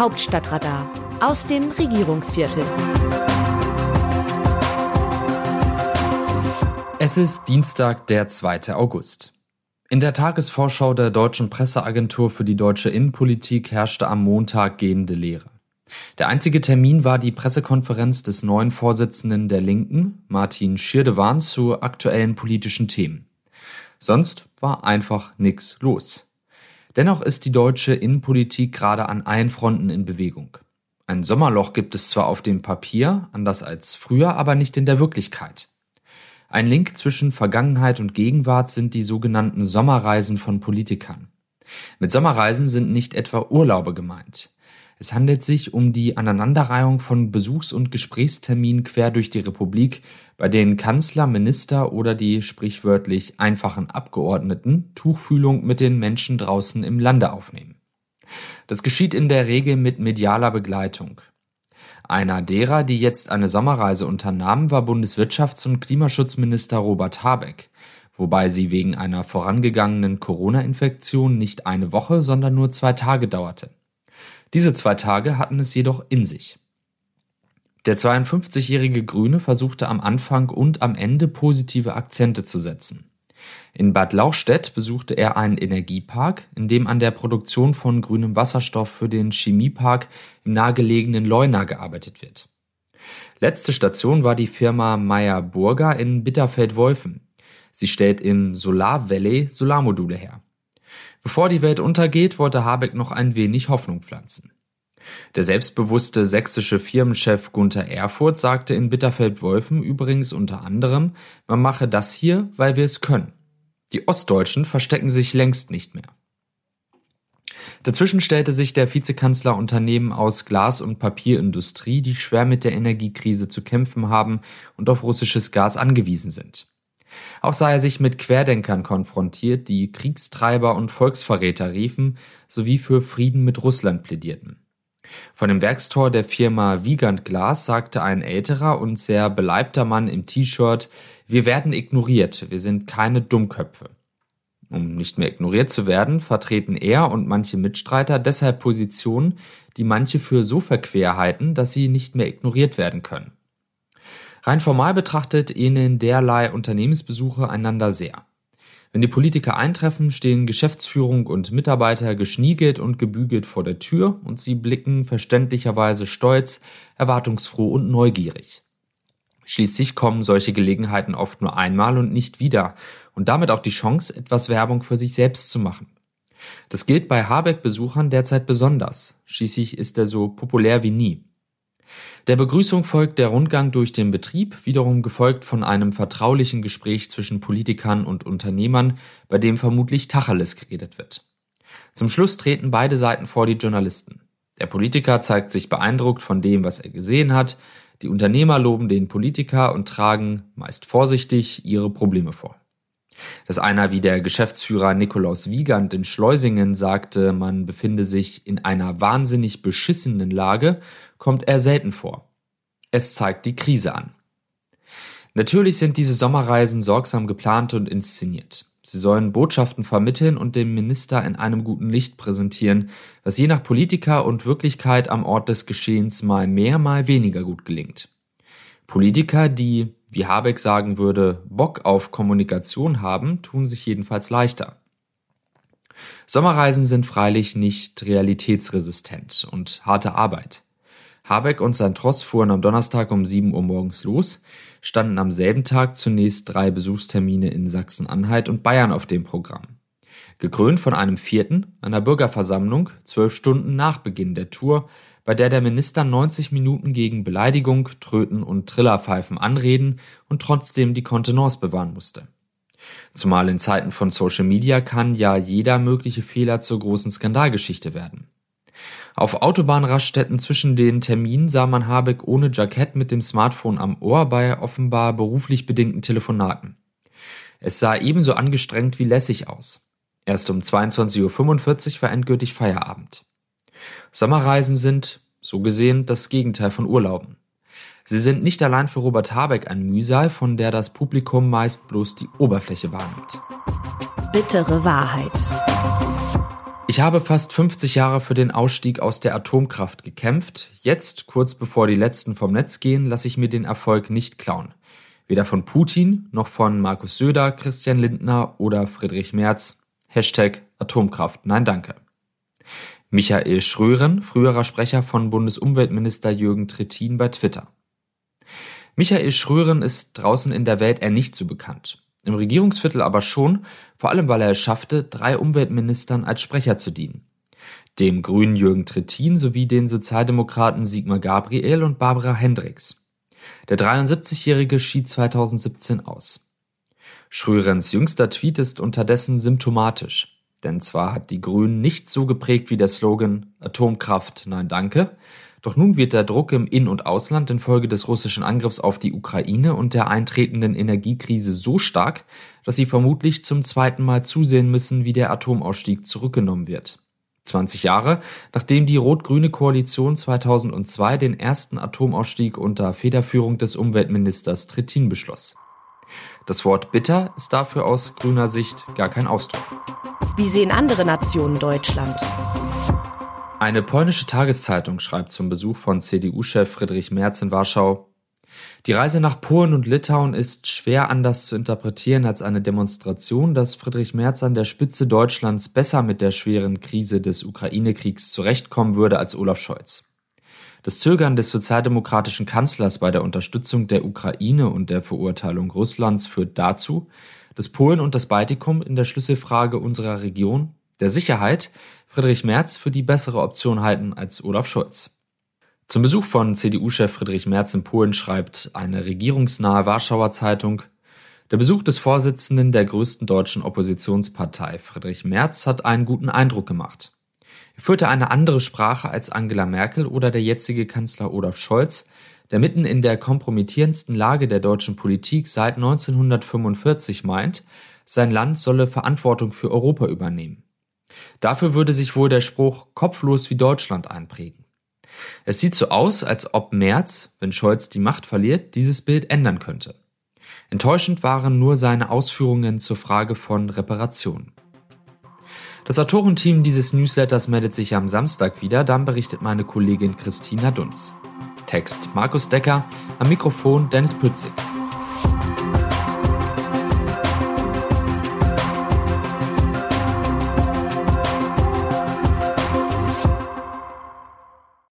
Hauptstadtradar aus dem Regierungsviertel. Es ist Dienstag, der 2. August. In der Tagesvorschau der Deutschen Presseagentur für die deutsche Innenpolitik herrschte am Montag gehende Lehre. Der einzige Termin war die Pressekonferenz des neuen Vorsitzenden der Linken, Martin Schirdewan, zu aktuellen politischen Themen. Sonst war einfach nichts los. Dennoch ist die deutsche Innenpolitik gerade an allen Fronten in Bewegung. Ein Sommerloch gibt es zwar auf dem Papier, anders als früher, aber nicht in der Wirklichkeit. Ein Link zwischen Vergangenheit und Gegenwart sind die sogenannten Sommerreisen von Politikern. Mit Sommerreisen sind nicht etwa Urlaube gemeint. Es handelt sich um die Aneinanderreihung von Besuchs- und Gesprächsterminen quer durch die Republik, bei denen Kanzler, Minister oder die sprichwörtlich einfachen Abgeordneten Tuchfühlung mit den Menschen draußen im Lande aufnehmen. Das geschieht in der Regel mit medialer Begleitung. Einer derer, die jetzt eine Sommerreise unternahmen, war Bundeswirtschafts- und Klimaschutzminister Robert Habeck, wobei sie wegen einer vorangegangenen Corona-Infektion nicht eine Woche, sondern nur zwei Tage dauerte. Diese zwei Tage hatten es jedoch in sich. Der 52-jährige Grüne versuchte am Anfang und am Ende positive Akzente zu setzen. In Bad Lauchstädt besuchte er einen Energiepark, in dem an der Produktion von grünem Wasserstoff für den Chemiepark im nahegelegenen Leuna gearbeitet wird. Letzte Station war die Firma Meyer Burger in Bitterfeld-Wolfen. Sie stellt im Solar Valley Solarmodule her. Bevor die Welt untergeht, wollte Habeck noch ein wenig Hoffnung pflanzen. Der selbstbewusste sächsische Firmenchef Gunther Erfurt sagte in Bitterfeld-Wolfen übrigens unter anderem, man mache das hier, weil wir es können. Die Ostdeutschen verstecken sich längst nicht mehr. Dazwischen stellte sich der Vizekanzler Unternehmen aus Glas- und Papierindustrie, die schwer mit der Energiekrise zu kämpfen haben und auf russisches Gas angewiesen sind. Auch sah er sich mit Querdenkern konfrontiert, die Kriegstreiber und Volksverräter riefen, sowie für Frieden mit Russland plädierten. Von dem Werkstor der Firma Wiegand Glas sagte ein älterer und sehr beleibter Mann im T-Shirt, wir werden ignoriert, wir sind keine Dummköpfe. Um nicht mehr ignoriert zu werden, vertreten er und manche Mitstreiter deshalb Positionen, die manche für so verquer halten, dass sie nicht mehr ignoriert werden können. Rein formal betrachtet ähneln derlei Unternehmensbesuche einander sehr. Wenn die Politiker eintreffen, stehen Geschäftsführung und Mitarbeiter geschniegelt und gebügelt vor der Tür und sie blicken verständlicherweise stolz, erwartungsfroh und neugierig. Schließlich kommen solche Gelegenheiten oft nur einmal und nicht wieder und damit auch die Chance, etwas Werbung für sich selbst zu machen. Das gilt bei Habeck-Besuchern derzeit besonders. Schließlich ist er so populär wie nie. Der Begrüßung folgt der Rundgang durch den Betrieb, wiederum gefolgt von einem vertraulichen Gespräch zwischen Politikern und Unternehmern, bei dem vermutlich Tacheles geredet wird. Zum Schluss treten beide Seiten vor die Journalisten. Der Politiker zeigt sich beeindruckt von dem, was er gesehen hat, die Unternehmer loben den Politiker und tragen, meist vorsichtig, ihre Probleme vor. Dass einer wie der Geschäftsführer Nikolaus Wiegand in Schleusingen sagte, man befinde sich in einer wahnsinnig beschissenen Lage, kommt eher selten vor. Es zeigt die Krise an. Natürlich sind diese Sommerreisen sorgsam geplant und inszeniert. Sie sollen Botschaften vermitteln und den Minister in einem guten Licht präsentieren, was je nach Politiker und Wirklichkeit am Ort des Geschehens mal mehr, mal weniger gut gelingt. Politiker, die wie Habeck sagen würde, Bock auf Kommunikation haben, tun sich jedenfalls leichter. Sommerreisen sind freilich nicht realitätsresistent und harte Arbeit. Habeck und sein Tross fuhren am Donnerstag um 7 Uhr morgens los, standen am selben Tag zunächst drei Besuchstermine in Sachsen-Anhalt und Bayern auf dem Programm. Gekrönt von einem vierten, einer Bürgerversammlung, zwölf Stunden nach Beginn der Tour, bei der der Minister 90 Minuten gegen Beleidigung, Tröten und Trillerpfeifen anreden und trotzdem die Kontenance bewahren musste. Zumal in Zeiten von Social Media kann ja jeder mögliche Fehler zur großen Skandalgeschichte werden. Auf Autobahnraststätten zwischen den Terminen sah man Habeck ohne Jackett mit dem Smartphone am Ohr bei offenbar beruflich bedingten Telefonaten. Es sah ebenso angestrengt wie lässig aus. Erst um 22.45 Uhr war endgültig Feierabend. Sommerreisen sind, so gesehen, das Gegenteil von Urlauben. Sie sind nicht allein für Robert Habeck ein Mühsal, von der das Publikum meist bloß die Oberfläche wahrnimmt. Bittere Wahrheit. Ich habe fast 50 Jahre für den Ausstieg aus der Atomkraft gekämpft. Jetzt, kurz bevor die letzten vom Netz gehen, lasse ich mir den Erfolg nicht klauen. Weder von Putin noch von Markus Söder, Christian Lindner oder Friedrich Merz. Hashtag Atomkraft. Nein, danke. Michael Schrören, früherer Sprecher von Bundesumweltminister Jürgen Trittin bei Twitter. Michael Schrören ist draußen in der Welt eher nicht so bekannt. Im Regierungsviertel aber schon, vor allem weil er es schaffte, drei Umweltministern als Sprecher zu dienen. Dem grünen Jürgen Trittin sowie den Sozialdemokraten Sigmar Gabriel und Barbara Hendricks. Der 73-Jährige schied 2017 aus. Schröerens jüngster Tweet ist unterdessen symptomatisch. Denn zwar hat die Grünen nicht so geprägt wie der Slogan Atomkraft, nein danke, doch nun wird der Druck im In- und Ausland infolge des russischen Angriffs auf die Ukraine und der eintretenden Energiekrise so stark, dass sie vermutlich zum zweiten Mal zusehen müssen, wie der Atomausstieg zurückgenommen wird. 20 Jahre, nachdem die rot-grüne Koalition 2002 den ersten Atomausstieg unter Federführung des Umweltministers Trittin beschloss. Das Wort bitter ist dafür aus grüner Sicht gar kein Ausdruck. Wie sehen andere Nationen Deutschland? Eine polnische Tageszeitung schreibt zum Besuch von CDU-Chef Friedrich Merz in Warschau, die Reise nach Polen und Litauen ist schwer anders zu interpretieren als eine Demonstration, dass Friedrich Merz an der Spitze Deutschlands besser mit der schweren Krise des Ukraine-Kriegs zurechtkommen würde als Olaf Scholz. Das Zögern des sozialdemokratischen Kanzlers bei der Unterstützung der Ukraine und der Verurteilung Russlands führt dazu, dass Polen und das Baltikum in der Schlüsselfrage unserer Region, der Sicherheit, Friedrich Merz für die bessere Option halten als Olaf Scholz. Zum Besuch von CDU-Chef Friedrich Merz in Polen schreibt eine regierungsnahe Warschauer Zeitung, der Besuch des Vorsitzenden der größten deutschen Oppositionspartei, Friedrich Merz, hat einen guten Eindruck gemacht. Er führte eine andere Sprache als Angela Merkel oder der jetzige Kanzler Olaf Scholz, der mitten in der kompromittierendsten Lage der deutschen Politik seit 1945 meint, sein Land solle Verantwortung für Europa übernehmen. Dafür würde sich wohl der Spruch kopflos wie Deutschland einprägen. Es sieht so aus, als ob Merz, wenn Scholz die Macht verliert, dieses Bild ändern könnte. Enttäuschend waren nur seine Ausführungen zur Frage von Reparationen. Das Autorenteam dieses Newsletters meldet sich am Samstag wieder, dann berichtet meine Kollegin Christina Dunz. Text Markus Decker, am Mikrofon Dennis Pützig.